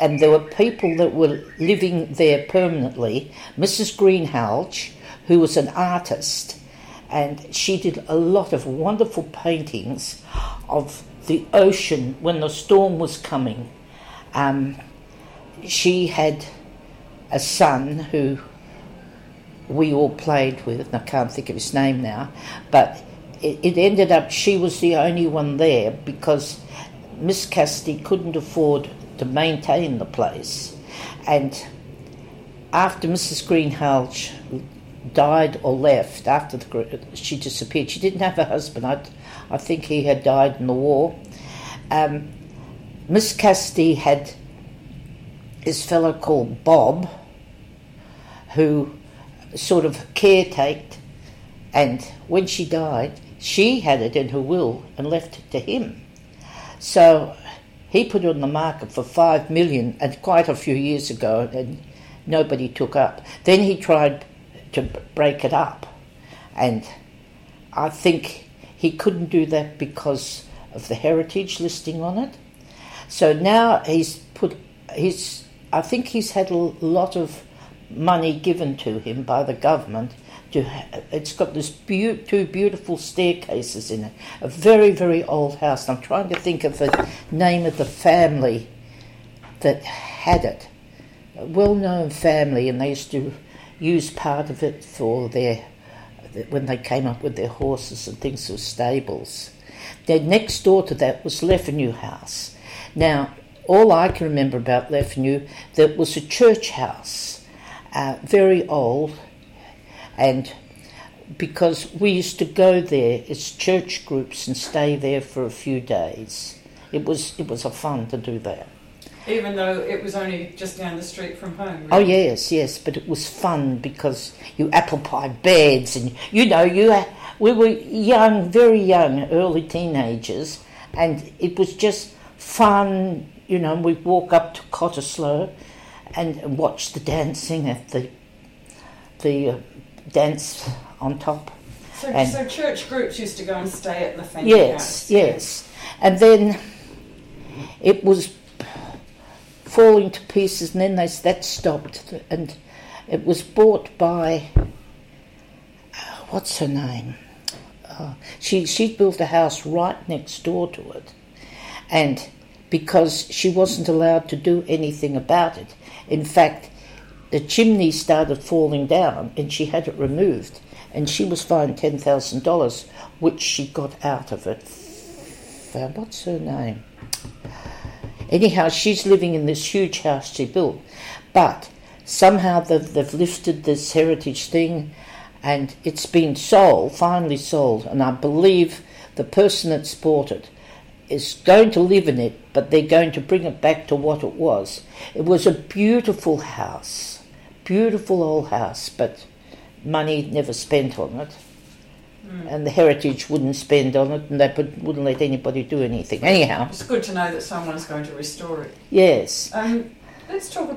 and there were people that were living there permanently. Mrs. Greenhalgh, who was an artist, and she did a lot of wonderful paintings of the ocean when the storm was coming. Um, she had a son who we all played with, and I can't think of his name now, but it, it ended up she was the only one there because Miss Cassidy couldn't afford to maintain the place. And after Mrs. Greenhalgh died or left, after the, she disappeared, she didn't have a husband. I, I think he had died in the war. Um, Miss Cassidy had this fellow called Bob, who sort of caretaked, and when she died, she had it in her will and left it to him. So he put it on the market for five million and quite a few years ago, and nobody took up. Then he tried to break it up, and I think he couldn't do that because of the heritage listing on it. So now he's put he's I think he's had a lot of money given to him by the government. To, it's got this be- two beautiful staircases in it, a very very old house. I'm trying to think of the name of the family that had it, a well-known family, and they used to use part of it for their when they came up with their horses and things for stables. Then next door to that was Le Fanu House. Now, all I can remember about Le Fanu, that was a church house, uh, very old, and because we used to go there as church groups and stay there for a few days. It was it was a fun to do that. Even though it was only just down the street from home. Oh yes, yes, but it was fun because you apple pie beds and you know you we were young, very young, early teenagers, and it was just fun. You know, we'd walk up to Cottesloe and watch the dancing at the the uh, dance on top. So, And- so church groups used to go and stay at the Fenny Yes, House. yes. And then it was falling to pieces, and then they, that stopped, and it was bought by uh, what's her name? Uh, she she built a house right next door to it, and because she wasn't allowed to do anything about it, in fact, the chimney started falling down, and she had it removed, and she was fined ten thousand dollars, which she got out of it. What's her name? Anyhow, she's living in this huge house she built, but somehow they've, they've lifted this heritage thing and it's been sold, finally sold, and I believe the person that's bought it is going to live in it, but they're going to bring it back to what it was. It was a beautiful house, beautiful old house, but money never spent on it. And the heritage wouldn't spend on it, and they put, wouldn't let anybody do anything. Anyhow, It's good to know that someone's going to restore it. yes. Um, let's talk